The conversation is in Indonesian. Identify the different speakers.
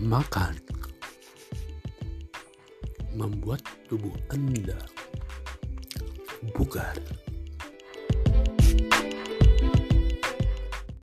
Speaker 1: makan membuat tubuh Anda bugar.